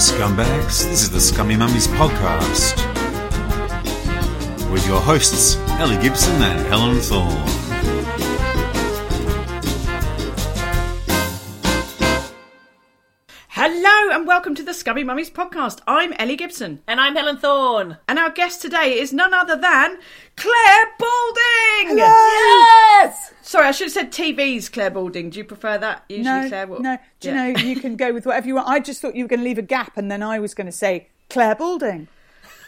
scumbags. This is the Scummy Mummies podcast with your hosts, Ellie Gibson and Helen Thorne. Hello and welcome to the Scummy Mummies podcast. I'm Ellie Gibson. And I'm Helen Thorne. And our guest today is none other than Clare Balding! Yes! Sorry, I should have said TV's Clare Balding. Do you prefer that? Usually, no, Clare. What? no. Do Yeah. you know you can go with whatever you want? I just thought you were going to leave a gap, and then I was going to say Clare Balding.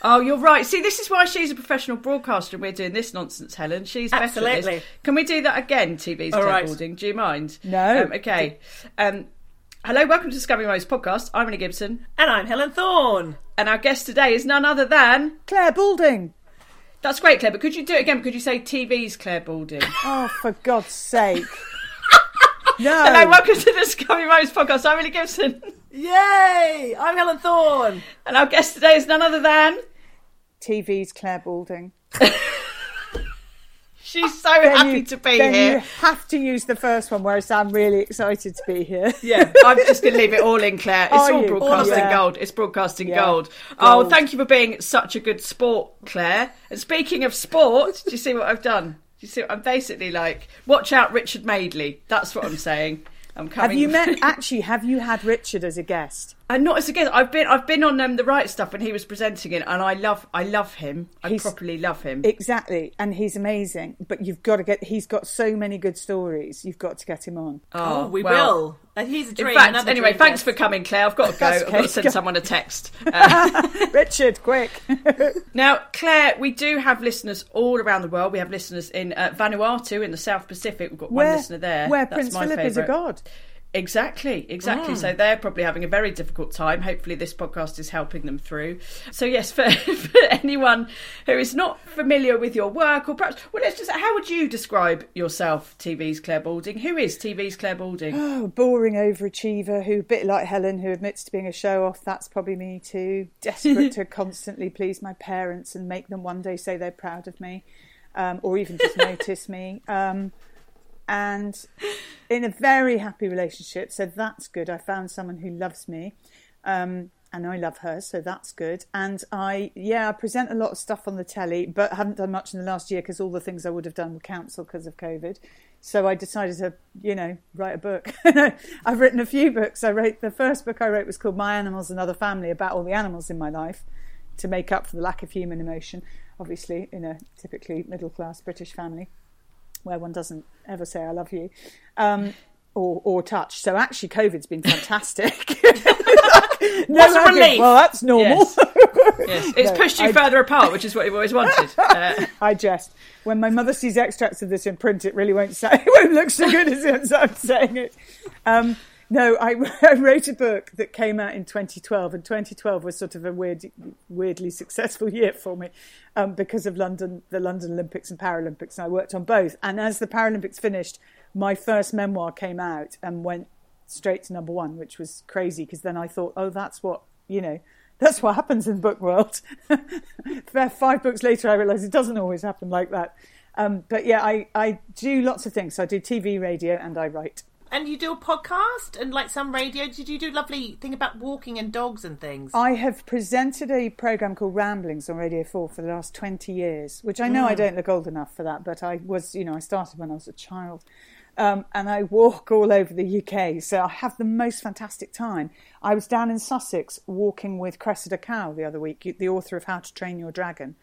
Oh, you're right. See, this is why she's a professional broadcaster and we're doing this nonsense, Helen. She's better at this. Absolutely. Can we do that again, TV's All Clare right. Balding? Do you mind? No. Um, okay. Um, hello, welcome to Scummy Rose podcast. I'm Ellie Gibson. And I'm Helen Thorne. And our guest today is none other than. Clare Balding. That's great, Clare, but could you do it again? Could you say TV's Clare Balding? Oh, for God's sake! No. Hello, welcome to the Scummy Rose podcast. I'm Ellie Gibson. Yay! I'm Helen Thorne. And our guest today is none other than. TV's Clare Balding. She's so Then happy you- to be here. you have to use the first one, whereas I'm really excited to be here. Yeah, I'm just going to leave it all in, Clare. It's Are all you? broadcasting Yeah. gold. It's broadcasting Yeah. gold. Oh, thank you for being such a good sport, Clare. And speaking of sport, do you see what I've done? Do you see what I'm basically like? Watch out, Richard Madeley. That's what I'm saying. I'm coming. Have you met? Actually, have you had Richard as a guest? And not as a guest. I've been. I've been on um, the Wright Stuff when he was presenting it, and I love. I love him. I He's- properly love him. Exactly, and he's amazing. But you've got to get. He's got so many good stories. You've got to get him on. Oh, we well, will. And he's a dream. In fact, anyway, dream thanks guest. for coming, Clare. I've got to go. That's I've got to send Go. someone a text. Uh, Richard, quick! Now, Clare, we do have listeners all around the world. We have listeners in uh, Vanuatu in the South Pacific. We've got one listener there. where That's Prince my Philip is a god. Exactly, exactly. So they're probably having a very difficult time. Hopefully, this podcast is helping them through. So, yes, for, for anyone who is not familiar with your work, or perhaps, well, let's just, how would you describe yourself, TV's Clare Balding? Who is TV's Clare Balding? Oh, boring overachiever who, a bit like Helen, who admits to being a show off. That's probably me too. Desperate to constantly please my parents and make them one day say they're proud of me, um, or even just notice me. Um, and in a very happy relationship, so that's good. I found someone who loves me. Um, and I love her, so that's good. And I, yeah, I present a lot of stuff on the telly, but haven't done much in the last year because all the things I would have done were cancelled because of COVID. So I decided to, you know, write a book. I've written a few books. I wrote the first book I wrote was called My Animals and Other Family, about all the animals in my life to make up for the lack of human emotion. Obviously, in a typically middle class British family where one doesn't ever say I love you. Um, or, or touch. So actually, COVID's been fantastic. no What a relief. Well, that's normal. Yes. Yes, it's No, pushed you I- further apart, which is what you've always wanted. Uh, I jest. When my mother sees extracts of this in print, it really won't say, it won't look so good as, as I'm saying it. Um, no, I, I wrote a book that came out in 2012, and 2012 was sort of a weird, weirdly successful year for me um, because of London, the London Olympics and Paralympics, and I worked on both. And as the Paralympics finished, my first memoir came out and went straight to number one, which was crazy because then I thought, oh, that's what you know. That's what happens in the book world. Five books later, I realised it doesn't always happen like that. Um, but yeah, I, I do lots of things. So I do TV, radio, and I write. And you do a podcast and like some radio. Did you do lovely thing about walking and dogs and things? I have presented a program called Ramblings on Radio 4 for the last 20 years, which I know I don't look old enough for that, but I was, you know, I started when I was a child. Um, and I walk all over the UK, so I have the most fantastic time. I was down in Sussex walking with Cressida Cowell the other week, the author of How to Train Your Dragon.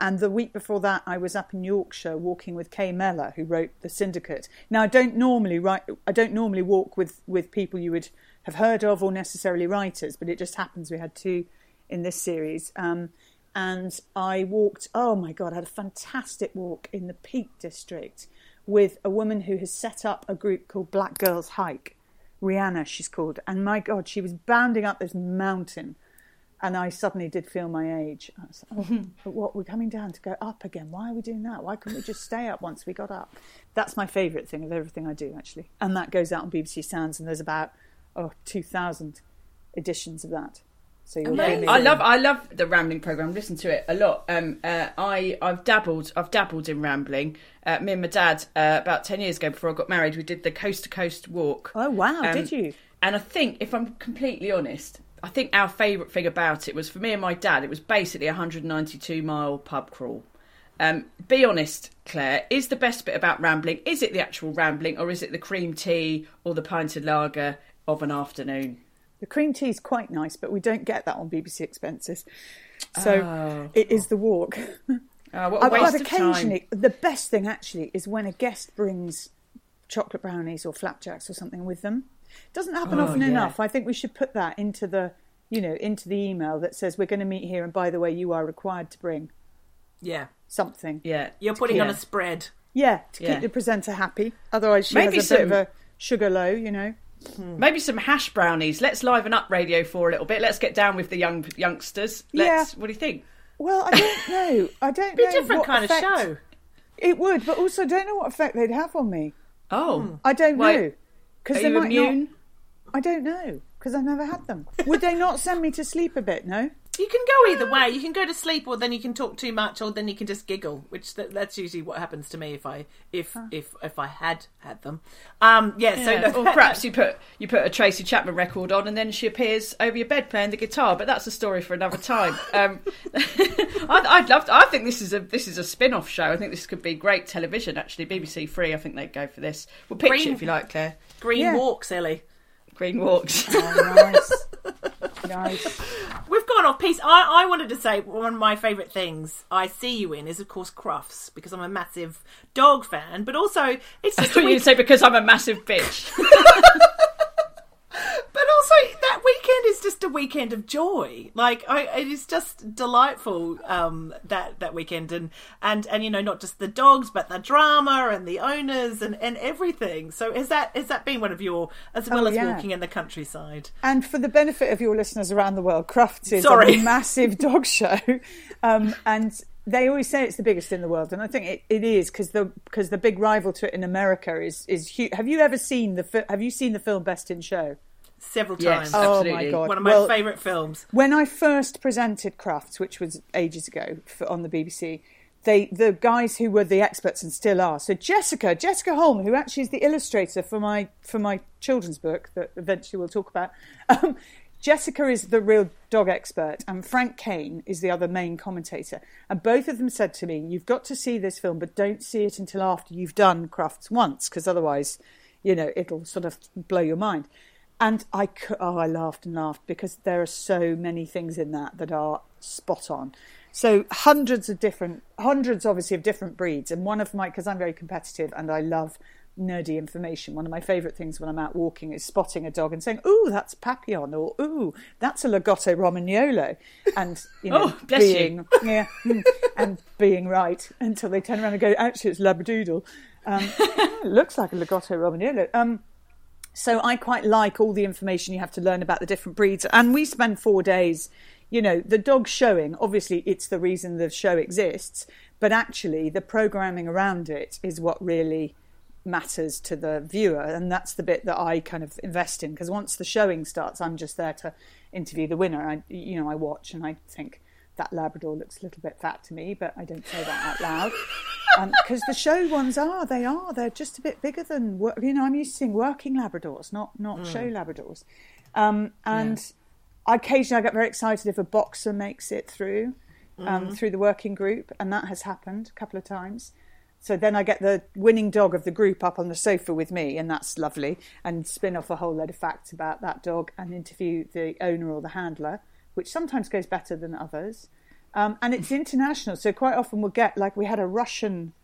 And the week before that, I was up in Yorkshire walking with Kay Mellor, who wrote The Syndicate. Now, I don't normally write. I don't normally walk with with people you would have heard of or necessarily writers, but it just happens we had two in this series. Um, and I walked. Oh my god, I had a fantastic walk in the Peak District with a woman who has set up a group called Black Girls Hike. Rihanna, she's called, and my god, she was bounding up this mountain and I suddenly did feel my age. I was like, oh, but what, we're coming down to go up again. Why are we doing that? Why couldn't we just stay up once we got up? That's my favourite thing of everything I do, actually. And that goes out on BBC Sounds, and there's about, oh, 2,000 editions of that. So you'll hear me. I love I love the rambling program. Listen to it a lot. Um, uh, I I've dabbled I've dabbled in rambling. Uh, me and my dad uh, about ten years ago before I got married, we did the coast to coast walk. Oh, wow, Um, did you? And I think, if I'm completely honest, I think our favourite thing about it was for me and my dad. It was basically a 192 mile pub crawl. Um, be honest, Clare. Is the best bit about rambling? Is it the actual rambling, or is it the cream tea or the pint of lager of an afternoon? The cream tea is quite nice, but we don't get that on BBC Expenses. So Oh. it is the walk. Oh, what a waste but of occasionally, time. the best thing actually is when a guest brings chocolate brownies or flapjacks or something with them. Doesn't happen Oh, often yeah. enough. I think we should put that into the, you know, into the email that says we're going to meet here, and by the way, you are required to bring Yeah. something. Yeah, You're putting on a spread. Yeah, to Yeah. keep the presenter happy. Otherwise, she Maybe has a bit of a sugar low, you know. Hmm. Maybe some hash brownies. Let's liven up Radio Four a little bit. Let's get down with the young youngsters. Let's. Yeah. What do you think? Well, I don't know. I don't Be know a different kind effect- of show. It would, but also I don't know what effect they'd have on me. Oh, I don't Why- know because are they you might immune? not. I don't know because I've never had them. Would they not send me to sleep a bit? No. You can go either way. You can go to sleep, or then you can talk too much, or then you can just giggle. Which th- that's usually what happens to me if I if if if I had had them. Um, yeah. So Yeah, no, or perhaps you put you put a Tracy Chapman record on, and then she appears over your bed playing the guitar. But that's a story for another time. Um, I'd, I'd love. To, I think this is a this is a spin off show. I think this could be great television. Actually, BBC Three. I think they'd go for this. We'll pitch Green- it if you like, Clare. Green Yeah. walks, Ellie. Green walks. Oh, nice, nice. We've gone off piece. I, I wanted to say one of my favourite things I see you in is, of course, Crufts, because I'm a massive dog fan, but also it's I just a thought week- you'd say because I'm a massive bitch. But also, that weekend is just a weekend of joy. Like, I, it is just delightful um, that that weekend, and and and you know, not just the dogs, but the drama and the owners and, and everything. So, is that is that been one of your, as well Oh, as yeah. walking in the countryside? And for the benefit of your listeners around the world, Crufts is Sorry. a massive dog show, um, and they always say it's the biggest in the world, and I think it, it is because the because the big rival to it in America is is huge. Have you ever seen the fi- Have you seen the film Best in Show? Several Yes. times. Oh, Oh my Absolutely. god! one of my Well, favourite films. when I first presented Crufts, which was ages ago for, on the BBC, they the guys who were the experts and still are. So Jessica, Jessica Holm, who actually is the illustrator for my for my children's book that eventually we'll talk about. Um, Jessica is the real dog expert, and Frank Kane is the other main commentator. And both of them said to me, "You've got to see this film, but don't see it until after you've done Crufts once, because otherwise, you know, it'll sort of blow your mind." And I, oh, I laughed and laughed because there are so many things in that that are spot on. So hundreds of different, hundreds obviously of different breeds. And one of my, because I'm very competitive and I love nerdy information. One of my favourite things when I'm out walking is spotting a dog and saying, "Ooh, that's Papillon," or "Ooh, that's a Lagotto Romagnolo," and you know, Oh, bless you. being yeah, mm, and being right until they turn around and go, "Actually, it's Labradoodle." Um, "Oh, it looks like a Lagotto Romagnolo. Um, so I quite like all the information you have to learn about the different breeds. And we spend four days, you know, the dog showing, obviously it's the reason the show exists, but actually the programming around it is what really matters to the viewer. And that's the bit that I kind of invest in because once the showing starts, I'm just there to interview the winner. I, you know, I watch and I think that Labrador looks a little bit fat to me, but I don't say that out loud. Because the show ones are, they are, they're just a bit bigger than, you know, I'm used to seeing working Labradors, not not show Labradors. Um, and occasionally I get very excited if a boxer makes it through, um, through the working group, and that has happened a couple of times. So then I get the winning dog of the group up on the sofa with me, and that's lovely, and spin off a whole load of facts about that dog and interview the owner or the handler, which sometimes goes better than others. Um, and it's international, so quite often we'll get like we had a Russian.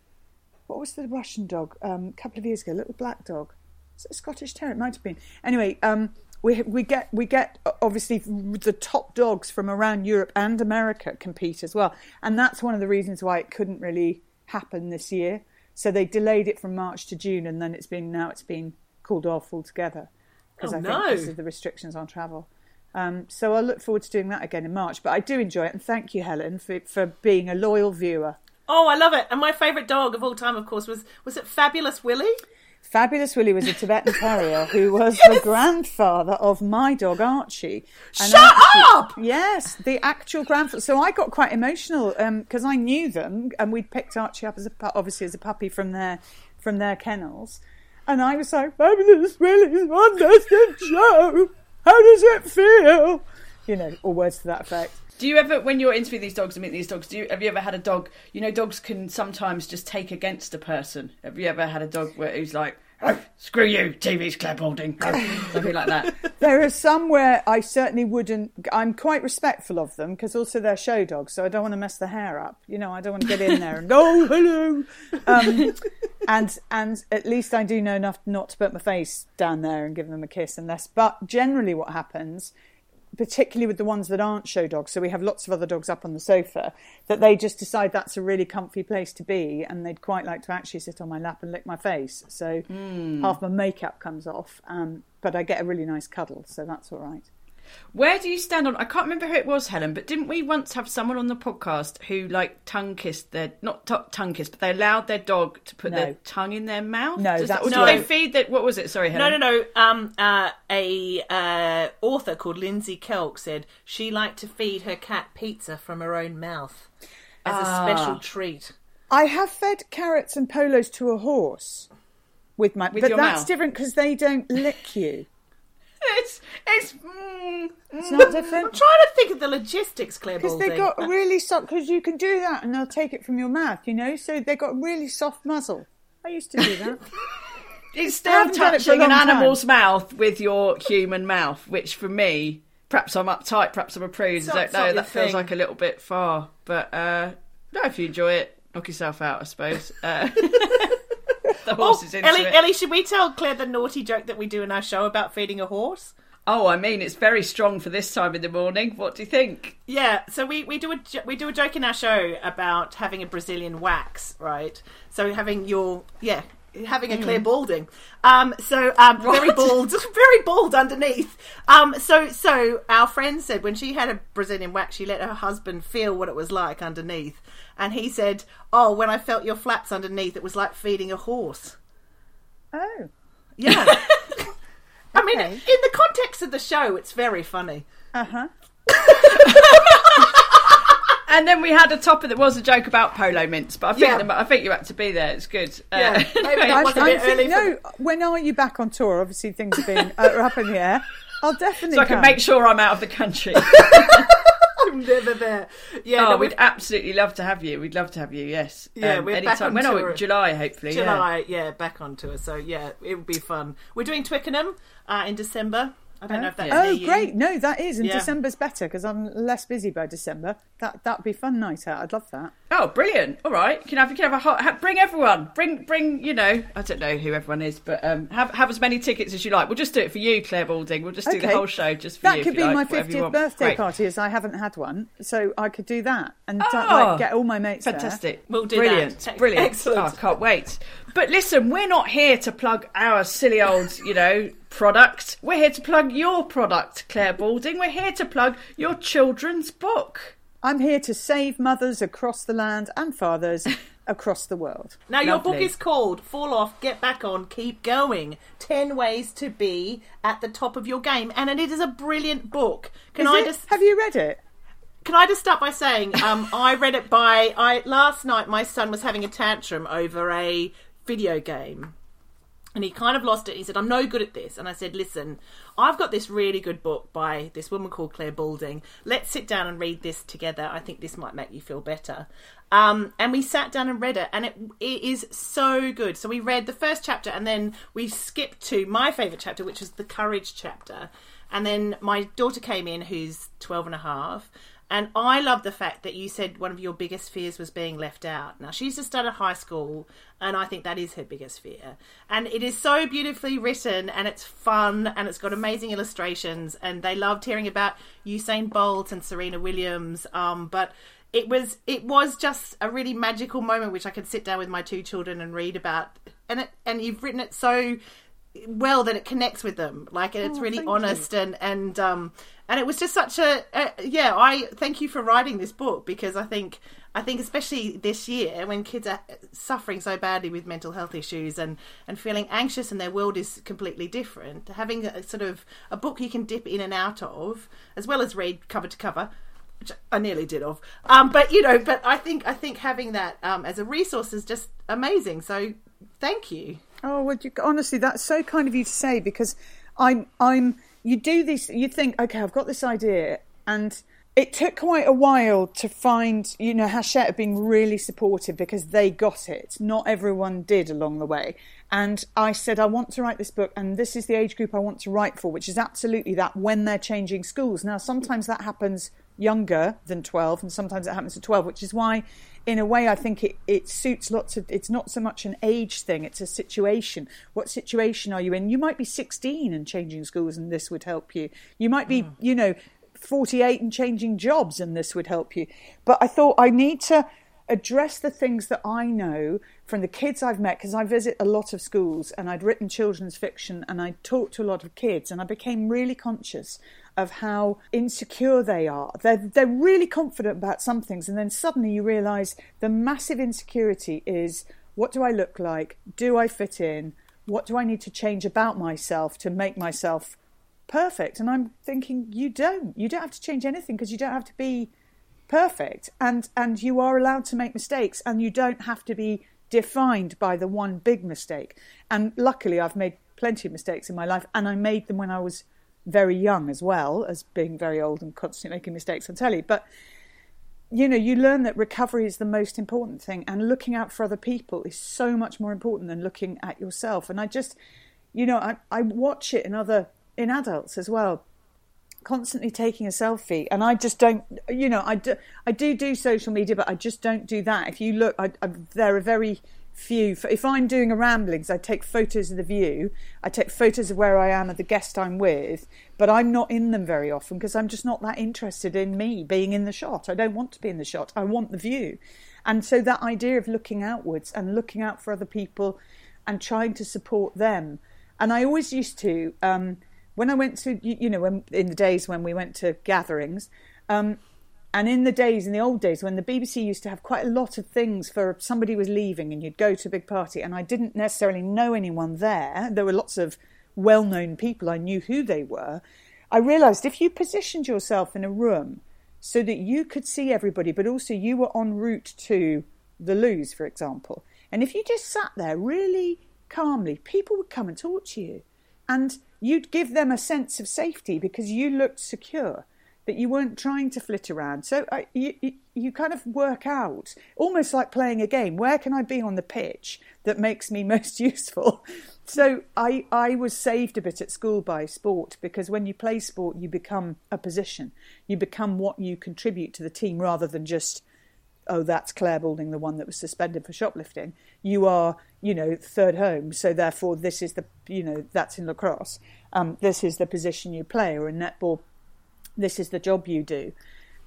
What was the Russian dog? Um, a couple of years ago, a little black dog. Is it a Scottish Terrier? It might have been. Anyway, um, we we get we get obviously the top dogs from around Europe and America compete as well, and that's one of the reasons why it couldn't really happen this year. So they delayed it from March to June, and then it's been now it's been called off altogether because Oh, I think because of the restrictions on travel. Um, so I'll look forward to doing that again in March. But I do enjoy it, and thank you, Helen, for for being a loyal viewer. Oh, I love it. And my favourite dog of all time, of course, was was it Fabulous Willie? Fabulous Willie was a Tibetan Terrier who was the grandfather of my dog Archie. And Shut Archie- up! Yes, the actual grandfather. So I got quite emotional because I knew them, and we'd picked Archie up as a pu- obviously as a puppy from their from their kennels, and I was like, "Fabulous Willie's on the show. How does it feel?" You know, or words to that effect. Do you ever, when you're interviewing these dogs and meet these dogs, do you have you ever had a dog? You know, dogs can sometimes just take against a person. Have you ever had a dog where who's like, oh, "Screw you, TV's Clare Balding," oh, something like that? There are some where I certainly wouldn't. I'm quite respectful of them because also they're show dogs, so I don't want to mess the hair up. You know, I don't want to get in there and go, oh, hello. Um, and and at least I do know enough not to put my face down there and give them a kiss, unless. But generally, what happens, particularly with the ones that aren't show dogs, so we have lots of other dogs up on the sofa, that they just decide that's a really comfy place to be, and they'd quite like to actually sit on my lap and lick my face. So half my makeup comes off, um, but I get a really nice cuddle, so that's all right. Where do you stand on? I can't remember who it was, Helen, but didn't we once have someone on the podcast who like tongue kissed their not t- tongue kissed, but they allowed their dog to put No. their tongue in their mouth? No, Does that's or do No. they feed that? What was it? Sorry, No, Helen. no, no. No. Um, uh, a uh, author called Lindsay Kelk said she liked to feed her cat pizza from her own mouth as a special treat. I have fed carrots and polos to a horse with my, With but your that's mouth? different because they don't lick you. It's it's. Mm, It's not different. I'm trying to think of the logistics, Clare Because they got really soft. Because you can do that, and they'll take it from your mouth. You know, so they got a really soft muzzle. I used to do that. it's still haven't it touching an long time. animal's mouth with your human mouth, which for me, perhaps I'm uptight, perhaps I'm a prude. I don't know. That feels thing. like a little bit far, but uh, no, if you enjoy it, knock yourself out, I suppose. Uh, the Oh, horse is into Ellie, it. Ellie, should we tell Clare the naughty joke that we do in our show about feeding a horse? Oh, I mean, it's very strong for this time in the morning. What do you think? Yeah, so we, we do a we do a joke in our show about having a Brazilian wax, right? So having your yeah having a clear balding. Um, so um, very bald, very bald underneath. Um, so so our friend said when she had a Brazilian wax, she let her husband feel what it was like underneath, and he said, "Oh, when I felt your flaps underneath, it was like feeding a horse." oh, Yeah. I mean, Okay. in the context of the show, it's very funny. uh huh. And then we had a topic that was a joke about polo mints, but I think Yeah. the- I think you had to be there. It's good. Uh, Yeah, maybe that I, was a I think, early. for no. When are you back on tour? Obviously, things have been uh, up in the air. I'll definitely. so I can come. make sure I'm out of the country. I'm never there. Yeah, oh, no, we'd we've absolutely love to have you. We'd love to have you. Yes. Yeah, Um, we're back anytime. on When are tour. we? July, hopefully. yeah. July, yeah. back on tour. So yeah, it would be fun. We're doing Twickenham uh, in December. I don't know if that's Oh, near you. great! No, that is, and Yeah. December's better because I'm less busy by December. That that'd be fun night out. I'd love that. Oh, brilliant! All right, you can have you can have a hot. Ha, bring everyone. Bring bring. You know, I don't know who everyone is, but um, have have as many tickets as you like. We'll just do it for you, Clare Balding. We'll just do the whole show just for That you. That could be you like, my 50th birthday Great. party, as I haven't had one, so I could do that and Oh, like, get all my mates there. Fantastic. We'll do brilliant. that. Brilliant. Excellent. Oh, I can't wait. But listen, we're not here to plug our silly old, you know, product. We're here to plug your product, Clare Balding. We're here to plug your children's book. I'm here to save mothers across the land and fathers across the world. Now your book is called "Fall Off, Get Back On, Keep Going: Ten Ways to Be at the Top of Your Game," and it is a brilliant book. Can Is I it? just Have you read it? Can I just start by saying um, I read it by I last night. My son was having a tantrum over a video game, and he kind of lost it. He said, "I'm no good at this," and I said, "Listen, I've got this really good book by this woman called Clare Balding. Let's sit down and read this together. I think this might make you feel better." Um, and we sat down and read it, and it, it is so good. So we read the first chapter, and then we skipped to my favourite chapter, which was the courage chapter. And then my daughter came in, who's 12 and a half, And I love the fact that you said one of your biggest fears was being left out. Now, she's just started high school, and I think that is her biggest fear. And it is so beautifully written, and it's fun, and it's got amazing illustrations. And they loved hearing about Usain Bolt and Serena Williams. Um, but it was it was just a really magical moment, which I could sit down with my two children and read about. And it, and you've written it so well that it connects with them like and it's Oh, really honest and and um and it was just such a, a yeah i thank you for writing this book because i think i think especially this year when kids are suffering so badly with mental health issues and and feeling anxious and their world is completely different having a sort of a book you can dip in and out of as well as read cover to cover which I nearly did of. Um, but you know, but I think I think having that um, as a resource is just amazing. So thank you. Oh, well, you, honestly, that's so kind of you to say because I'm, I'm. You do these. You think, okay, I've got this idea, and it took quite a while to find, you know, Hachette being really supportive because they got it. Not everyone did along the way. And I said, I want to write this book, and this is the age group I want to write for, which is absolutely that when they're changing schools. Now, sometimes that happens younger than 12, and sometimes it happens at 12, which is why, in a way, I think it, it suits lots of. It's not so much an age thing, it's a situation. What situation are you in? You might be 16 and changing schools, and this would help you. You might be, hmm. you know, 48 and changing jobs, and this would help you. But I thought I need to address the things that I know from the kids I've met because I visit a lot of schools and I'd written children's fiction and I talked to a lot of kids and I became really conscious of how insecure they are. They're, they're really confident about some things and then suddenly you realise the massive insecurity is what do I look like? Do I fit in? What do I need to change about myself to make myself perfect? And I'm thinking, you don't. You don't have to change anything because you don't have to be perfect and and you are allowed to make mistakes and you don't have to be defined by the one big mistake. And luckily I've made plenty of mistakes in my life and I made them when I was very young as well as being very old and constantly making mistakes on telly. But you know you learn that recovery is the most important thing and looking out for other people is so much more important than looking at yourself. And I just you know I, I watch it in other in adults as well constantly taking a selfie and i just don't you know i do i do do social media but i just don't do that. If you look I, I, there are very few if i'm doing a ramblings i take photos of the view i take photos of where i am and the guest i'm with but i'm not in them very often because i'm just not that interested in me being in the shot. I don't want to be in the shot. I want the view. And so that idea of looking outwards and looking out for other people and trying to support them. And i always used to um, when I went to, you, know, when, in the days when we went to gatherings, um, and in the days, in the old days, when the BBC used to have quite a lot of things for somebody was leaving and you'd go to a big party, and I didn't necessarily know anyone there, there were lots of well known people, I knew who they were. I realised if you positioned yourself in a room so that you could see everybody, but also you were en route to the loos, for example, and if you just sat there really calmly, people would come and talk to you. And you'd give them a sense of safety because you looked secure, that you weren't trying to flit around. So you, you, you kind of work out, almost like playing a game. Where can I be on the pitch that makes me most useful? So I, I was saved a bit at school by sport because when you play sport, you become a position. You become what you contribute to the team rather than just oh, that's Clare Balding, the one that was suspended for shoplifting. You are, you know, third home, so therefore this is the, you know, that's in lacrosse. Um, this is the position you play, or in netball, this is the job you do.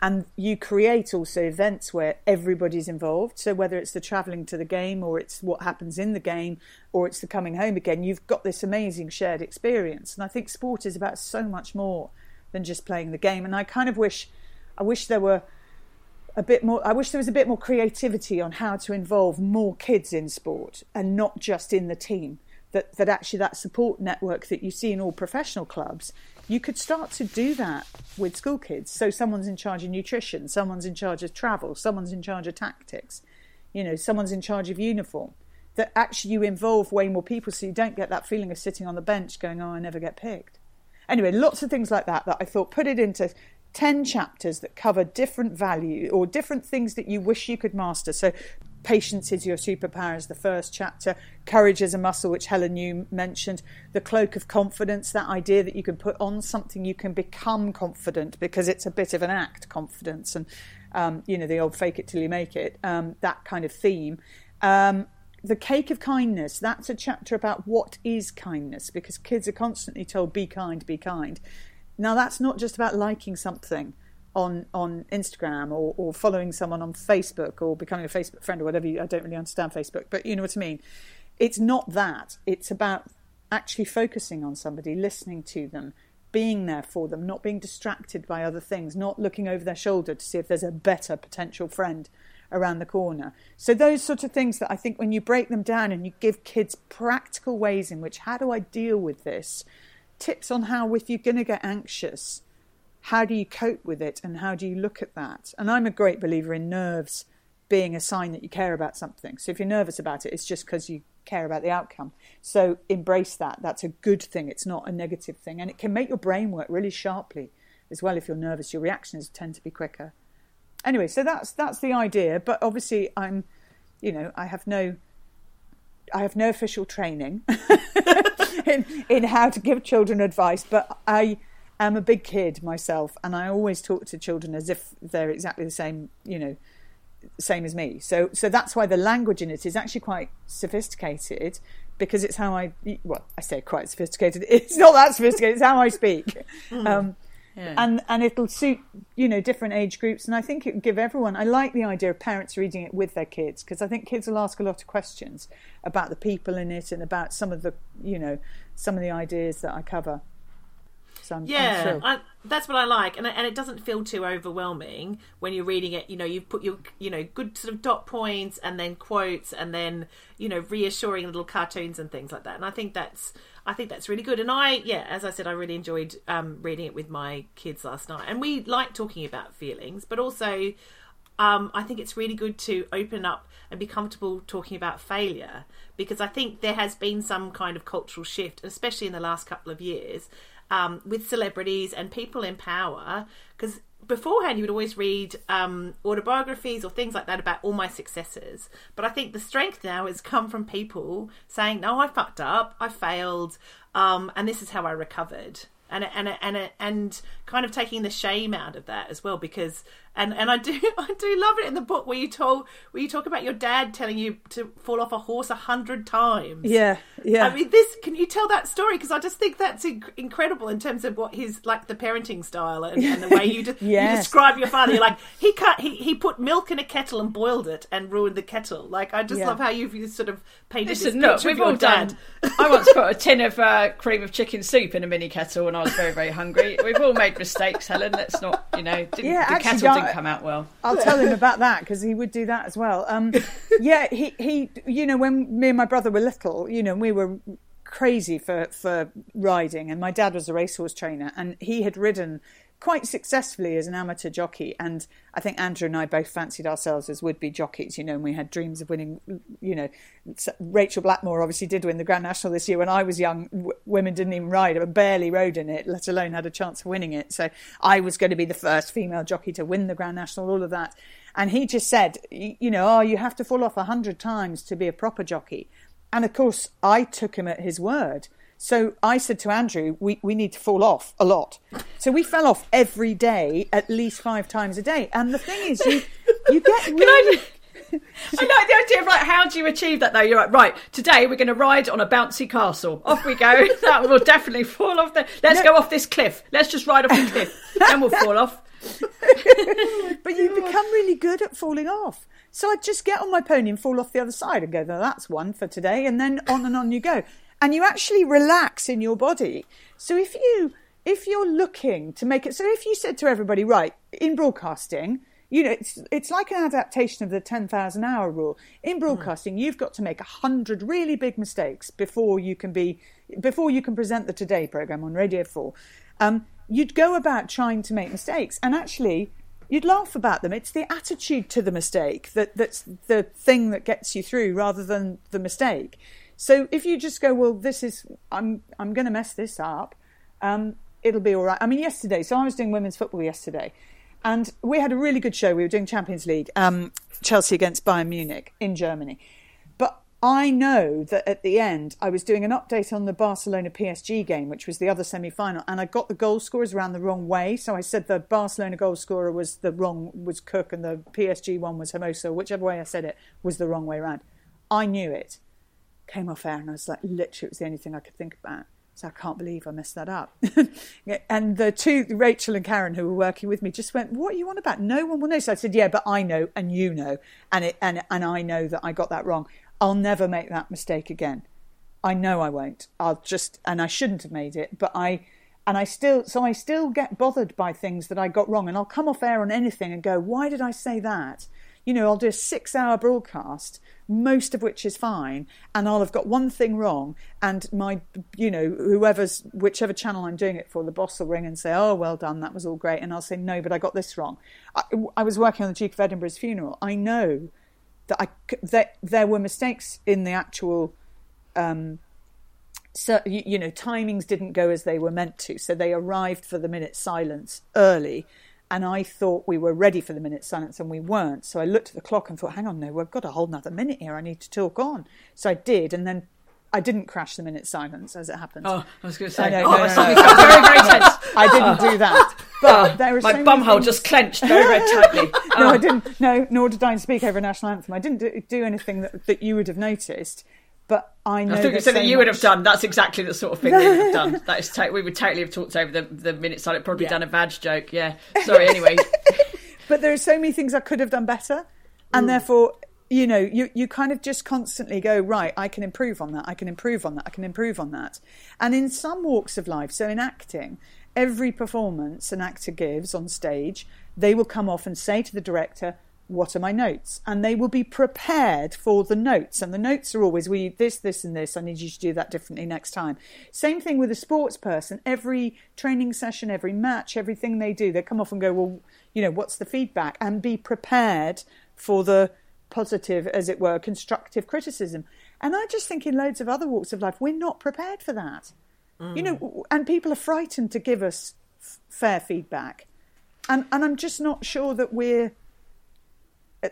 And you create also events where everybody's involved. So whether it's the travelling to the game, or it's what happens in the game, or it's the coming home again, you've got this amazing shared experience. And I think sport is about so much more than just playing the game. And I kind of wish, I wish there were a bit more I wish there was a bit more creativity on how to involve more kids in sport and not just in the team. That that actually that support network that you see in all professional clubs you could start to do that with school kids. So someone's in charge of nutrition someone's in charge of travel someone's in charge of tactics you know someone's in charge of uniform. That actually you involve way more people so you don't get that feeling of sitting on the bench going oh I never get picked. Anyway lots of things like that that I thought put it into 10 chapters that cover different value or different things that you wish you could master. So Patience is your superpower is the first chapter. Courage is a muscle, which Helen you mentioned. The cloak of confidence, that idea that you can put on something, you can become confident because it's a bit of an act, confidence, and um, you know the old fake it till you make it. Um, that kind of theme. Um, the cake of kindness. That's a chapter about what is kindness because kids are constantly told be kind, be kind. Now that's not just about liking something on on Instagram or, or following someone on Facebook or becoming a Facebook friend or whatever. I don't really understand Facebook, but you know what I mean. It's not that. It's about actually focusing on somebody, listening to them, being there for them, not being distracted by other things, not looking over their shoulder to see if there's a better potential friend around the corner. So those sort of things that I think when you break them down and you give kids practical ways in which how do I deal with this? Tips on how if you're going to get anxious, how do you cope with it and how do you look at that? And I'm a great believer in nerves being a sign that you care about something. So if you're nervous about it, it's just because you care about the outcome. So embrace that. That's a good thing. It's not a negative thing. And it can make your brain work really sharply as well if you're nervous. Your reactions tend to be quicker anyway, so that's that's the idea. But obviously, I'm, you know, I have no, I have no official training in in how to give children advice. But I am a big kid myself, and I always talk to children as if they're exactly the same, you know, same as me. So so that's why the language in it is actually quite sophisticated because it's how I well I say quite sophisticated. It's not that sophisticated. It's how I speak. Mm. Um, yeah. and and it'll suit you know different age groups and i think it will give everyone i like the idea of parents reading it with their kids because i think kids will ask a lot of questions about the people in it and about some of the you know some of the ideas that i cover I'm, yeah, I'm I, that's what I like, and and it doesn't feel too overwhelming when you're reading it. You know, you've put your you know good sort of dot points and then quotes and then you know reassuring little cartoons and things like that. And I think that's I think that's really good. And I yeah, as I said, I really enjoyed um, reading it with my kids last night, and we like talking about feelings, but also. Um, I think it's really good to open up and be comfortable talking about failure because I think there has been some kind of cultural shift, especially in the last couple of years, um, with celebrities and people in power because beforehand you would always read um, autobiographies or things like that about all my successes but i think the strength now has come from people saying no i fucked up. I failed. Um, and this is how i recovered. And and and and kind of taking the shame out of that as well because and and I do I do love it in the book where you told where you talk about your dad telling you to fall off a horse a hundred times. Yeah, yeah. I mean, this can you tell that story because I just think that's inc- incredible in terms of what his like the parenting style and, and the way you, de- yes. you describe your father. You're like he cut he he put milk in a kettle and boiled it and ruined the kettle. Like I just yeah. love how you've you sort of painted Listen, this picture look, we've all dad. done. I once put a tin of uh, cream of chicken soup in a mini kettle when I was very very hungry. We've all made mistakes, Helen. Let's not you know yeah, the kettle didn't come out well. I'll tell him about that because he would do that as well. Um, yeah, he, he, you know, when me and my brother were little, you know, we were crazy for, for riding, and my dad was a racehorse trainer, and he had ridden quite successfully as an amateur jockey. And I think Andrew and I both fancied ourselves as would be jockeys, you know, and we had dreams of winning, you know. Rachael Blackmore obviously did win the Grand National this year. When I was young, w- women didn't even ride, I barely rode in it, let alone had a chance of winning it. So I was going to be the first female jockey to win the Grand National, all of that. And he just said, you know, oh, you have to fall off a hundred times to be a proper jockey. And of course, I took him at his word. So I said to Andrew, we, we need to fall off a lot. So we fell off every day, at least five times a day. And the thing is, you, you get really. I like the idea of like how do you achieve that though? You're like, right, today we're going to ride on a bouncy castle. Off we go. that will definitely fall off there. Let's no. go off this cliff. Let's just ride off the cliff. then we'll fall off. but you become really good at falling off. So I'd just get on my pony and fall off the other side and go, that's one for today. And then on and on you go and you actually relax in your body. So if you if you're looking to make it so if you said to everybody, right, in broadcasting, you know, it's it's like an adaptation of the ten thousand hour rule. In broadcasting, mm. you've got to make a hundred really big mistakes before you can be before you can present the Today program on Radio Four. Um, you'd go about trying to make mistakes, and actually, you'd laugh about them. It's the attitude to the mistake that that's the thing that gets you through, rather than the mistake. So if you just go, well, this is I'm I'm going to mess this up, um, it'll be all right. I mean, yesterday, so I was doing women's football yesterday, And we had a really good show. We were doing Champions League, um, Chelsea against Bayern Munich in Germany. But I know that at the end, I was doing an update on the Barcelona PSG game, which was the other semi final, and I got the goal scorers around the wrong way. So I said the Barcelona goal scorer was the wrong, was Cook, and the PSG one was Hermoso, whichever way I said it was the wrong way around. I knew it. Came off air, and I was like, literally, it was the only thing I could think about. So I can't believe I messed that up. and the two, Rachel and Karen, who were working with me, just went, "What are you on about? No one will know." So I said, "Yeah, but I know, and you know, and it, and and I know that I got that wrong. I'll never make that mistake again. I know I won't. I'll just, and I shouldn't have made it, but I." And I still, so I still get bothered by things that I got wrong, and I'll come off air on anything and go, "Why did I say that?" You know, I'll do a six-hour broadcast, most of which is fine, and I'll have got one thing wrong, and my, you know, whoever's, whichever channel I'm doing it for, the boss will ring and say, oh, well done, that was all great, and I'll say, no, but I got this wrong. I, I was working on the Duke of Edinburgh's funeral. I know that I, that there were mistakes in the actual, um, so, you know, timings didn't go as they were meant to, so they arrived for the minute silence early, and I thought we were ready for the minute silence and we weren't. So I looked at the clock and thought, hang on, no, we've got a whole another minute here. I need to talk on. So I did, and then I didn't crash the minute silence as it happened. Oh, I was going to say, oh, no, no, no, very, very tense. I didn't do that. But oh, there are My so bumhole things- just clenched very, very tightly. no, Oh. I didn't. No, nor did I speak over a national anthem. I didn't do, do anything that, that you would have noticed. But I know I thought you that said that so you would have done. That's exactly the sort of thing we would have done. That is, to- we would totally have talked over the the minute silent. Probably Yeah. done a badge joke. Yeah. Sorry. Anyway. But there are so many things I could have done better, and mm. therefore, you know, you you kind of just constantly go right. I can improve on that. I can improve on that. I can improve on that. And in some walks of life, so in acting, every performance an actor gives on stage, they will come off and say to the director. What are my notes? And they will be prepared for the notes. And the notes are always, we this, this, and this. I need you to do that differently next time. Same thing with a sports person. Every training session, every match, everything they do, they come off and go, well, you know, what's the feedback? And be prepared for the positive, as it were, constructive criticism. And I just think in loads of other walks of life, we're not prepared for that. You know, mm. and people are frightened to give us f- fair feedback. And, and I'm just not sure that we're.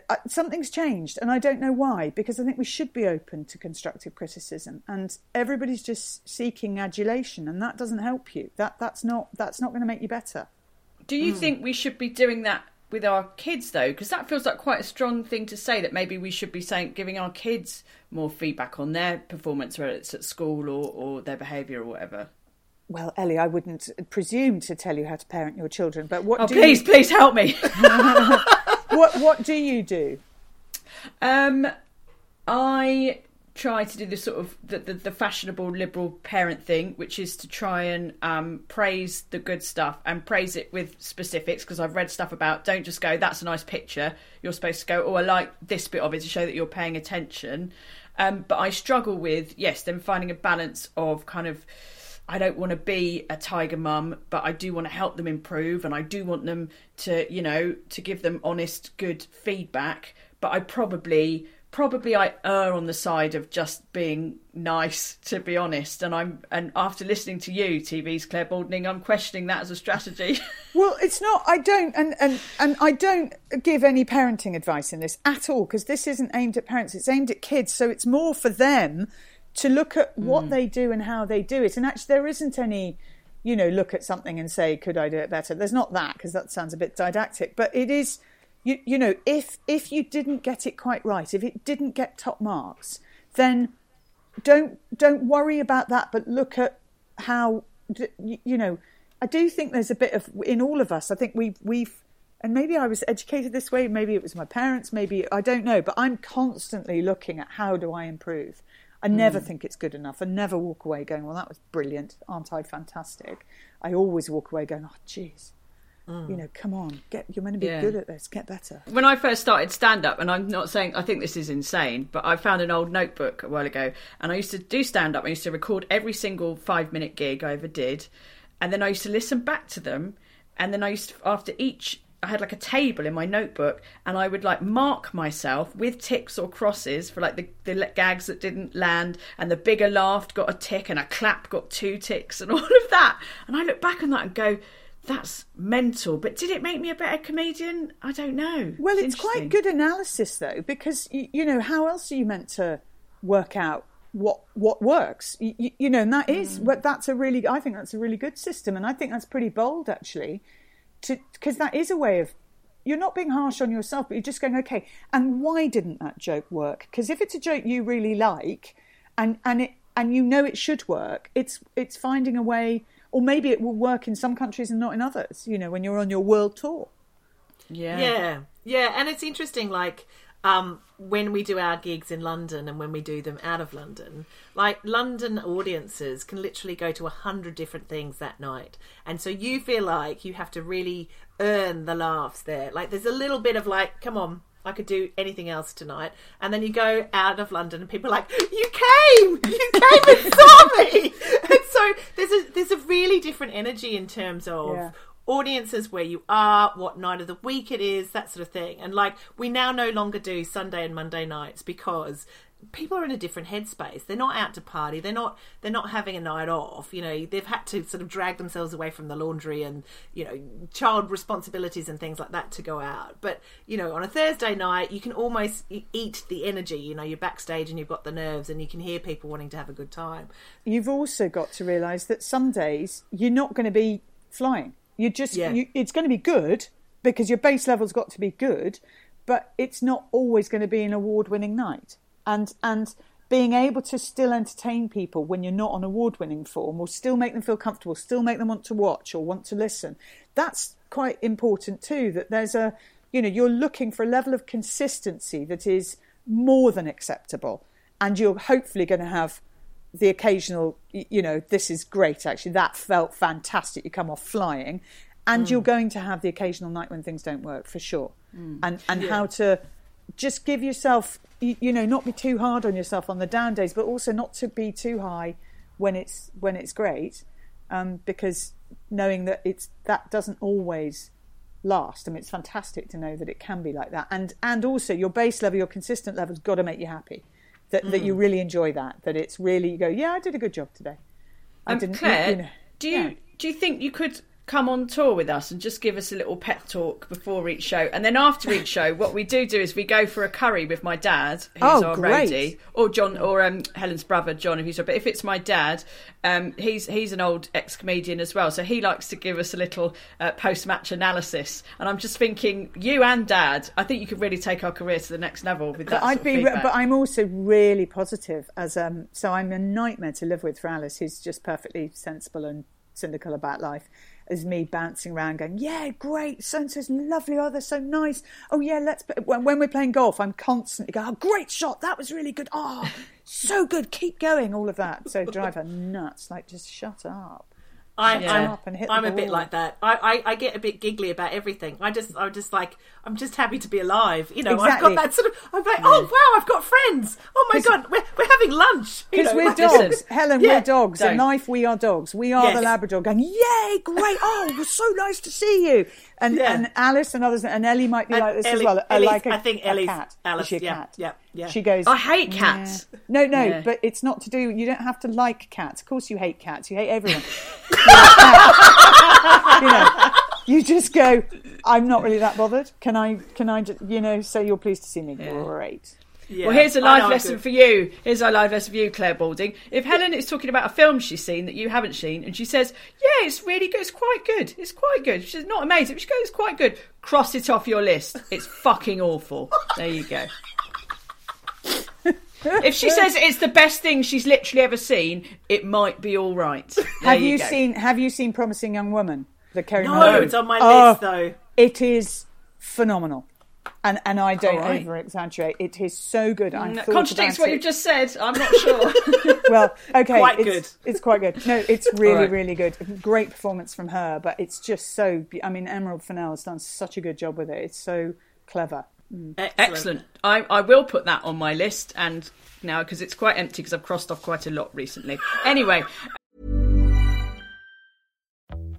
Uh, Something's changed, and I don't know why, because I think we should be open to constructive criticism. And everybody's just seeking adulation, and that doesn't help you. That that's not that's not going to make you better. Do you think we should be doing that with our kids though? Because that feels like quite a strong thing to say. That maybe we should be saying, giving our kids more feedback on their performance, whether it's at school or, or their behaviour or whatever. Well, Ellie, I wouldn't presume to tell you how to parent your children, but what Oh, do please, you, please help me. what what do you do? Um, I try to do the sort of the, the, the fashionable liberal parent thing, which is to try and um, praise the good stuff and praise it with specifics. Because I've read stuff about don't just go, "That's a nice picture." You're supposed to go, "Oh, I like this bit of it" to show that you're paying attention. Um, but I struggle with yes, then finding a balance of kind of. I don't want to be a tiger mum, but I do want to help them improve, and I do want them to, you know, to give them honest, good feedback. But I probably, probably, I err on the side of just being nice, to be honest. And I'm, and after listening to you, TV's Clare Balding, I'm questioning that as a strategy. Well, it's not. I don't, and and and I don't give any parenting advice in this at all because this isn't aimed at parents. It's aimed at kids. So it's more for them to look at what mm. they do and how they do it. And actually, there isn't any, you know, look at something and say, "Could I do it better?" There's not that because that sounds a bit didactic. But it is, you you know, if if you didn't get it quite right, if it didn't get top marks, then don't don't worry about that but look at how d- y- you know i do think there's a bit of in all of us i think we've we've and maybe i was educated this way maybe it was my parents maybe i don't know but i'm constantly looking at how do i improve i never mm. think it's good enough. I never walk away going well that was brilliant. Aren't i fantastic? I always walk away going oh jeez. You mm. know come on. Get you're meant to be Yeah. good at this. Get better. When I first started stand up, and I'm not saying I think this is insane, but I found an old notebook a while ago, and I used to do stand up. I used to record every single five minute gig I ever did, and then I used to listen back to them, and then I used to, after each. I had like a table in my notebook, and I would like mark myself with ticks or crosses for like the, the gags that didn't land, and the bigger laugh got a tick, and a clap got two ticks, and all of that. And I look back on that and go, that's mental. But did it make me a better comedian? I don't know. Well, it's, interesting. quite good analysis though, because you, you know how else are you meant to work out what what works? You, you know, and that is mm. what that's a really. I think that's a really good system, and I think that's pretty bold actually, to because that is a way of. You're not being harsh on yourself, but you're just going, okay. And why didn't that joke work? Because if it's a joke you really like, and and it and you know it should work, it's it's finding a way, or maybe it will work in some countries and not in others. You know, when you're on your world tour. Yeah. Yeah, yeah, and it's interesting. Like um, when we do our gigs in London and when we do them out of London, like London audiences can literally go to a hundred different things that night, and so you feel like you have to really earn the laughs there. Like there's a little bit of like, come on. I could do anything else tonight, and then you go out of London, and people are like, "You came, you came and saw me." And so there's a there's a really different energy in terms of Yeah. Audiences where you are, what night of the week it is, that sort of thing. And like we now no longer do Sunday and Monday nights because people are in a different headspace. They're not out to party. They're not they're not having a night off. You know, they've had to sort of drag themselves away from the laundry and, you know, child responsibilities and things like that to go out. But, you know, on a Thursday night, you can almost eat the energy. You know, you're backstage and you've got the nerves and you can hear people wanting to have a good time. You've also got to realise that some days you're not going to be flying. You just Yeah. you, it's going to be good because your base level's got to be good, but it's not always going to be an award-winning night. And and being able to still entertain people when you're not on award-winning form, or still make them feel comfortable, still make them want to watch or want to listen, that's quite important too. That there's a you know you're looking for a level of consistency that is more than acceptable, and you're hopefully going to have the occasional, you know, this is great actually, that felt fantastic, you come off flying. And you're going to have the occasional night when things don't work for sure. And and how to just give yourself, you, you know, not be too hard on yourself on the down days, but also not to be too high when it's when it's great, um, because knowing that it's that doesn't always last. I mean, it's fantastic to know that it can be like that, and and also your base level, your consistent level's got to make you happy. That that you really enjoy that. That it's really you go, yeah, I did a good job today. I Um, didn't, Clare, you know, do you yeah. do you think you could come on tour with us and just give us a little pep talk before each show, and then after each show, what we do do is we go for a curry with my dad, who's Oh, our great. roadie, or John, or um, Helen's brother John, if he's. But if it's my dad, um, he's he's an old ex comedian as well, so he likes to give us a little uh, post match analysis. And I'm just thinking, you and Dad, I think you could really take our career to the next level with that. But I'd be, feedback. but I'm also really positive. As um, so, I'm a nightmare to live with for Alice, who's just perfectly sensible and cynical about life. As me bouncing around, going, "Yeah, great, so and so's lovely. Oh, they're so nice. Oh, yeah, let's." When, when we're playing golf, I'm constantly going, "Oh, great shot. That was really good. Oh, so good. Keep going." All of that. So drive her nuts. Like, just shut up. I, Shut I'm, up and hit I'm a bit like that. I, I, I get a bit giggly about everything. I just, I'm just like, I'm just happy to be alive. You know, Exactly. I've got that sort of. I'm like, oh wow, I've got friends. Oh my god, we're, we're having lunch. Because we're like- dogs, Helen. yeah, we're dogs. don't. In life, we are dogs. We are Yes. the Labrador going. Yay! Great! Oh, it was so nice to see you. And Yeah. and Alice and others and Ellie might be And like this Ellie- as well. are Ellie's- like a, I think Ellie's- cat. Alice, she a yeah, cat? yeah, yeah. She goes. I hate cats. No, no, Yeah. but it's not to do. You don't have to like cats. Of course, you hate cats. You hate everyone. You're a cat. you know, you just go. I'm not really that bothered. Can I? Can I? ju- You know, say you're pleased to see me. Great. Yeah. Well, here's a live lesson good. for you. Here's our live lesson for you, Clare Balding. If Helen is talking about a film she's seen that you haven't seen, and she says, "Yeah, it's really good. It's quite good. It's quite good." She's "Not amazing." But she goes, "It's quite good." Cross it off your list. It's fucking awful. There you go. If she says it's the best thing she's literally ever seen, it might be all right. There Have you, go. seen? Have you seen Promising Young Woman? The Carey No, Mulligan? it's on my Oh, list though. It is phenomenal, and and I don't All right. over exaggerate. It is so good. I No, thought contradicts what it. you've just said. I'm not sure. Well, okay, Quite it's, good. It's quite good. No, it's really, right. really good. Great performance from her, but it's just so. be- I mean, Emerald Fennell has done such a good job with it. It's so clever. Mm. Excellent. Excellent. I, I will put that on my list and now because it's quite empty because I've crossed off quite a lot recently. Anyway,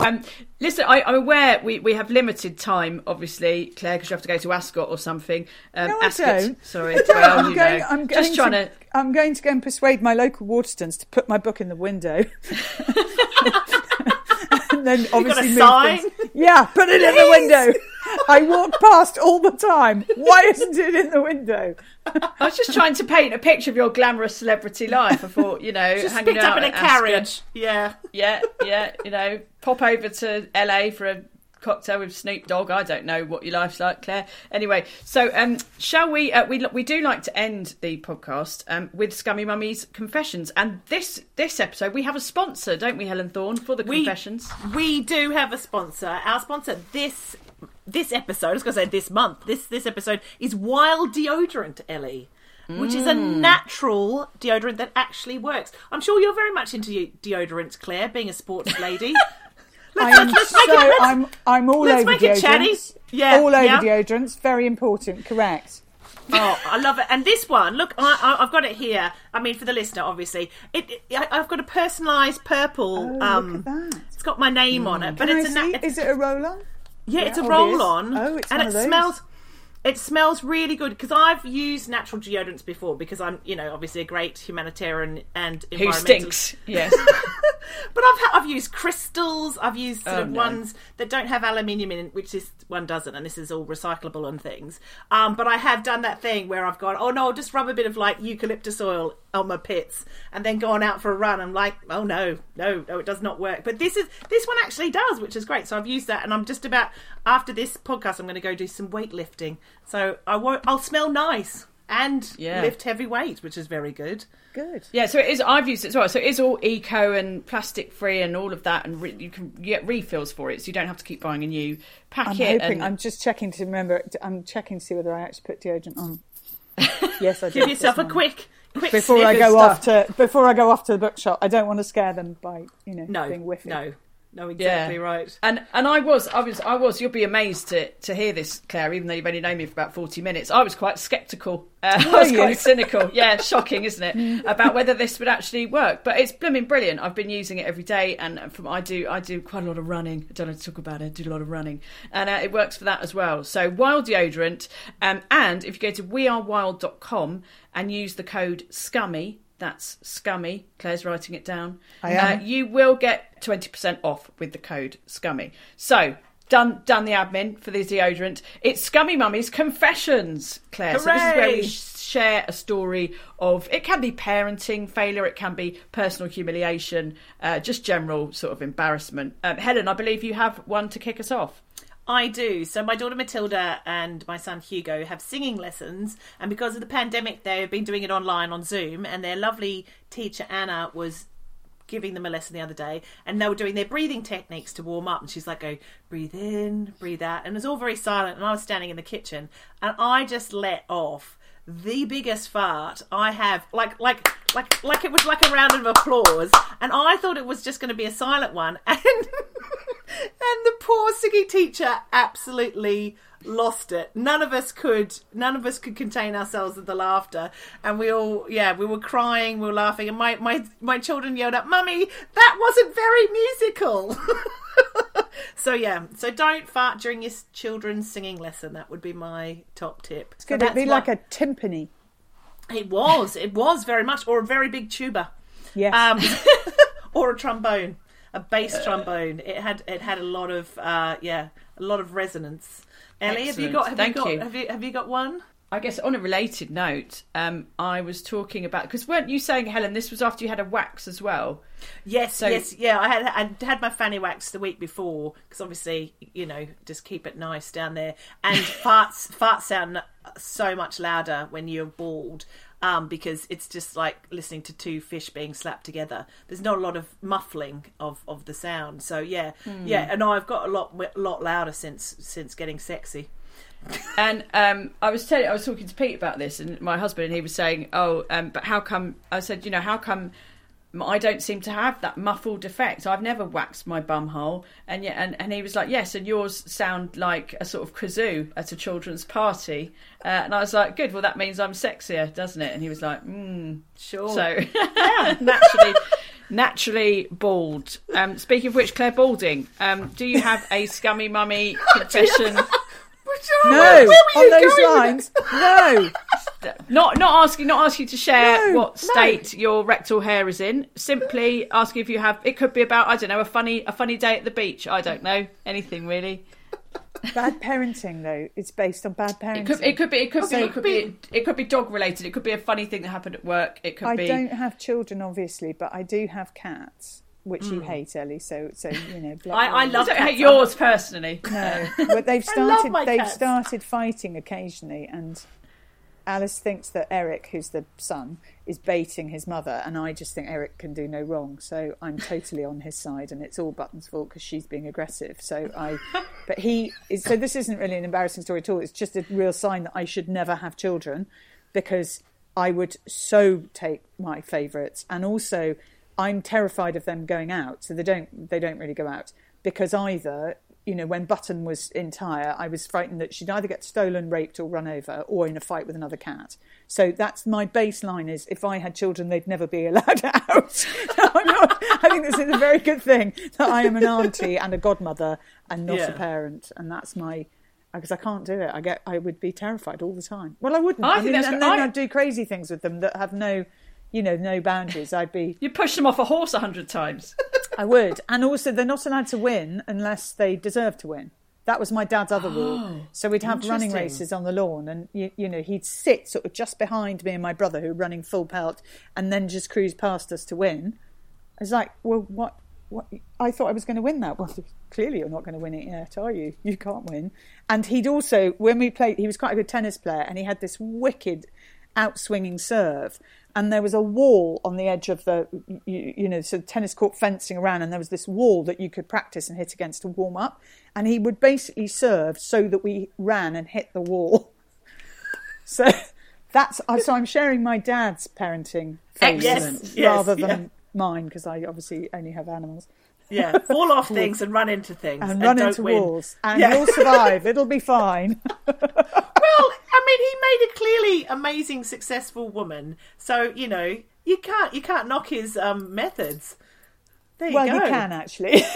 Um, listen, I, I'm aware we, we have limited time, obviously, Clare, because you have to go to Ascot or something. Um, No, I Ascot, don't. Sorry, well, I'm going, I'm going just trying to. I'm going to go and persuade my local Waterstones to put my book in the window. and then obviously move sign? things. Yeah, put it in the window. I walk past all the time. Why isn't it in the window? I was just trying to paint a picture of your glamorous celebrity life. I thought, you know, Just hanging picked up in a carriage. Yeah. Yeah, yeah, you know, pop over to LA for a cocktail with Snoop Dogg. I don't know what your life's like, Clare. Anyway, so um, shall we? Uh, we we do like to end the podcast um, with Scummy Mummy's confessions, and this this episode we have a sponsor, don't we, Helen Thorne, for the We- confessions? We do have a sponsor. Our sponsor this this episode, I was going to say this month. This this episode is Wild Deodorant, Ellie, which is a Mm. natural deodorant that actually works. I'm sure you're very much into deodorants, Clare, being a sports lady. I let's, am let's make so it, let's, I'm I'm all let's over make it chatty. deodorants. Yeah, all over yeah. deodorants. Very important. Correct. Oh, I love it. And this one, look, I, I, I've got it here. I mean, for the listener, obviously, it, it, I, I've got a personalised purple. Oh, um, look at that. It's got my name on it, but Can it's I a na- Is it a roll-on? Yeah, it's a roll on. Oh, it's and one it of those. smells. It smells really good because I've used natural deodorants before because I'm, you know, obviously a great humanitarian and Who environmental. stinks? Yes. But I've ha- I've used crystals. I've used sort Oh, of no. ones that don't have aluminium in, it, which this one doesn't, and this is all recyclable and things. Um, but I have done that thing where I've gone, oh no, I'll just rub a bit of like eucalyptus oil on my pits, and then gone out for a run. I'm like, oh no, no, no, it does not work. But this is this one actually does, which is great. So I've used that, and I'm just about after this podcast, I'm going to go do some weightlifting. So I won't, I'll smell nice and Yeah. lift heavy weight, which is very good. Good. Yeah, so it is. I've used it as well. So it is all eco and plastic free and all of that, and re- you can get refills for it, so you don't have to keep buying a new packet. I'm packet. hoping. and- I'm just checking to remember. I'm checking to see whether I actually put deodorant on. Yes, I did. Give yourself a morning. quick, quick before I go of off to before I go off to the bookshop. I don't want to scare them by you know No, being whiffy. no, no, exactly right. And and I was, I was, I was. You'll be amazed to to hear this, Clare. Even though you've only known me for about forty minutes, I was quite sceptical. Uh, I was quite cynical. Yeah, shocking, isn't it? About whether this would actually work. But it's blooming brilliant. I've been using it every day, and from I do, I do quite a lot of running. I don't know to talk about it. I do a lot of running, and uh, it works for that as well. So wild deodorant, um, and if you go to wearewild.com and use the code SCUMMY. That's scummy. Clare's writing it down. I am. Uh, you will get 20% off with the code SCUMMY. So, done done the admin for the deodorant. It's Scummy Mummy's Confessions, Clare. So this is where we share a story of, it can be parenting failure, it can be personal humiliation, uh, just general sort of embarrassment. Um, Helen, I believe you have one to kick us off. I do. So my daughter Matilda and my son Hugo have singing lessons, and because of the pandemic, they've been doing it online on Zoom. And their lovely teacher Anna was giving them a lesson the other day, and they were doing their breathing techniques to warm up. And she's like, "Go breathe in, breathe out," and it was all very silent. And I was standing in the kitchen, and I just let off the biggest fart I have, like like like like it was like a round of applause, and I thought it was just going to be a silent one, and and the poor singing teacher absolutely lost it. None of us could. None of us could contain ourselves with the laughter, and we all, yeah, we were crying, we were laughing, and my my my children yelled out, "Mummy, that wasn't very musical." so yeah, so don't fart during your children's singing lesson. That would be my top tip. So Could it be like a timpani? It was. It was very much, or a very big tuba, Yes. um, or a trombone, a bass trombone. It had it had a lot of uh, yeah, a lot of resonance. Ellie, have you got have Thank you got you. have you have you got one? I guess on a related note, um, I was talking about because weren't you saying, Helen, this was after you had a wax as well? Yes, So- yes, yeah. I had I had my fanny wax the week before because obviously you know just keep it nice down there. And farts farts sound so much louder when you're bald um, because it's just like listening to two fish being slapped together. There's not a lot of muffling of, of the sound. So yeah, yeah. And I've got a lot lot louder since since getting sexy. And um, I was telling, I was talking to Pete about this, and my husband, and he was saying, "Oh, um, but how come?" I said, "You know, how come?" I don't seem to have that muffled effect. I've never waxed my bum hole, and yet, and, and he was like, "Yes," and yours sound like a sort of kazoo at a children's party, uh, and I was like, "Good, well that means I'm sexier, doesn't it?" And he was like, "Hmm, Sure. so yeah, naturally, naturally bald. Um, speaking of which, Clare Balding, um, do you have a scummy mummy confession? No, Where were on you those going lines. No. not not asking not asking you to share No, what state your rectal hair is in. Simply asking if you have. It could be about I don't know a funny a funny day at the beach. I don't know anything really. Bad parenting, though. It's based on bad parenting. It could it could be it could be it could be it could be dog related. It could be a funny thing that happened at work. It could I be. don't have children, obviously, but I do have cats, which you mm. hate, Ellie. So, so you know. I- I I love don't hate yours personally. No, but they've started. They've cats. started fighting occasionally, and Alice thinks that Eric, who's the son, is baiting his mother, and I just think Eric can do no wrong. So I'm totally on his side, and it's all Button's fault because she's being aggressive. So I, but he is. So this isn't really an embarrassing story at all. It's just a real sign that I should never have children, because I would so take my favourites, and also I'm terrified of them going out. So they don't. They don't really go out because either you know, when Button was entire, I was frightened that she'd either get stolen, raped, or run over, or in a fight with another cat. So that's my baseline: is if I had children, they'd never be allowed out. I'm not, I think this is a very good thing that I am an auntie and a godmother and not Yeah. a parent, and that's my. Because I can't do it, I get. I would be terrified all the time. Well, I wouldn't. I I, think mean, and then I- I'd do crazy things with them that have no, you know, no boundaries. I'd be. You push them off a horse a hundred times. I would. And also, they're not allowed to win unless they deserve to win. That was my dad's other rule. Oh, so we'd have running races on the lawn, and you, you know he'd sit sort of just behind me and my brother, who were running full pelt, and then just cruise past us to win. I was like, well, what? What? I thought I was going to win that. Well, clearly you're not going to win it yet, are you? You can't win. And he'd also, when we played, he was quite a good tennis player, and he had this wicked outswinging serve. And there was a wall on the edge of the, you, you know, so tennis court fencing around, and there was this wall that you could practice and hit against to warm up. And he would basically serve so that we ran and hit the wall. So that's uh, so I'm sharing my dad's parenting. Yes, rather yes, than mine because I obviously only have animals Yeah, fall off things and run into things and, run don't into win. walls and Yeah. you'll survive. It'll be fine. Well, I mean, he made a clearly amazing, successful woman. So you know, you can't you can't knock his um, methods. There you well, go. you can actually.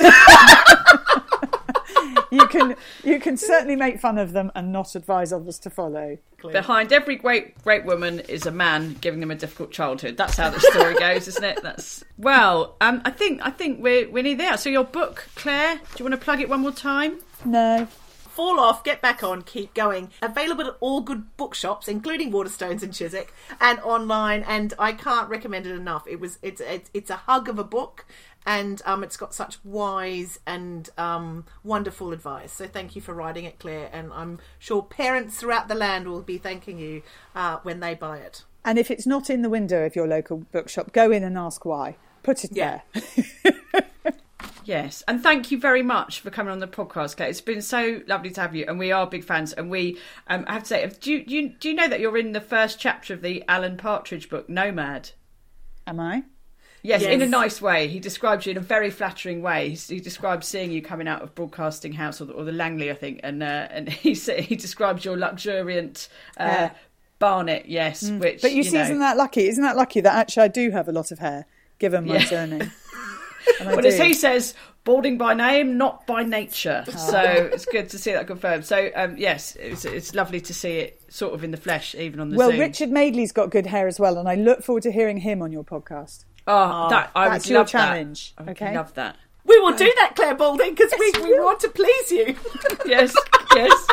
you can you can certainly make fun of them and not advise others to follow. Behind every great great woman is a man giving them a difficult childhood. That's how the story goes, isn't it? That's well. Um, I think I think we're we're near there. So your book, Clare. Do you want to plug it one more time? No. Fall off, get back on, keep going. Available at all good bookshops, including Waterstones and Chiswick, and online. And I can't recommend it enough. It was it's it's, it's a hug of a book, and um, it's got such wise and um, wonderful advice. So thank you for writing it, Clare. And I'm sure parents throughout the land will be thanking you uh, when they buy it. And if it's not in the window of your local bookshop, go in and ask why. Put it Yeah. there. Yes, and thank you very much for coming on the podcast, Clare. It's been so lovely to have you, and we are big fans. And we, um, I have to say, do you, do you do you know that you're in the first chapter of the Alan Partridge book, Nomad? Am I? Yes, in a nice way. He describes you in a very flattering way. He, he describes seeing you coming out of Broadcasting House or the, or the Langley, I think, and uh, and he sa- he describes your luxuriant uh, Hair. barnet. Yes, which Mm. But you, see, know, isn't that lucky? Isn't that lucky that actually I do have a lot of hair, given my Yeah. surname? And I But as do. he says, balding by name, not by nature. Ah. So it's good to see that confirmed. So um, yes, it's, it's lovely to see it sort of in the flesh, even on the well, Zoom. Richard Madeley's got good hair as well, and I look forward to hearing him on your podcast. oh, that I that's would your love challenge, That. I would okay? love that. We will do that, Clare Balding, because we, Yes, we we want to please you. Yes, yes.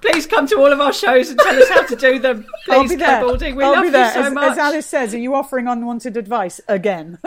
Please come to all of our shows and tell us how to do them. Please, I'll be Clare. We I'll love be there. you so as, much. as Alice says, are you offering unwanted advice again?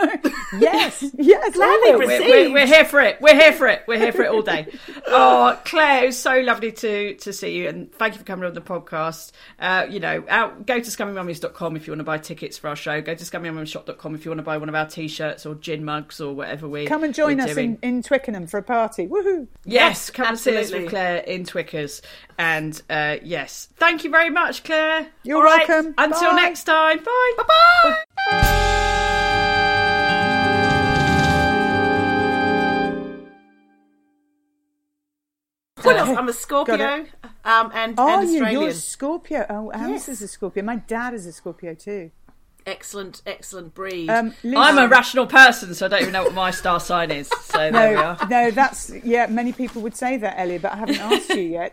yes, yes, Gladly I will. received. we're, we're, we're here for it. We're here for it. We're here for it all day. Oh, Clare, it was so lovely to to see you, and thank you for coming on the podcast. Uh, you know, out, go to scummymummies.com if you want to buy tickets for our show. Go to scummymummiesshop.com if you want to buy one of our t-shirts or gin mugs or whatever we Come and join us in, in Twickenham for a party. Woohoo! Yes, come and see us absolutely. with Clare in Twickers. And uh, yes, thank you very much, Clare. You're All right, welcome. Until Bye. next time. Bye. Bye bye. What else? I'm a Scorpio um, and, Oh, and Australian. you're a Scorpio. Oh, Alice Yes. is a Scorpio. My dad is a Scorpio too. Excellent, excellent breed. Um, I'm a rational person, so I don't even know what my star sign is. So there we no, are. no, that's yeah. Many people would say that, Ellie, but I haven't asked you yet.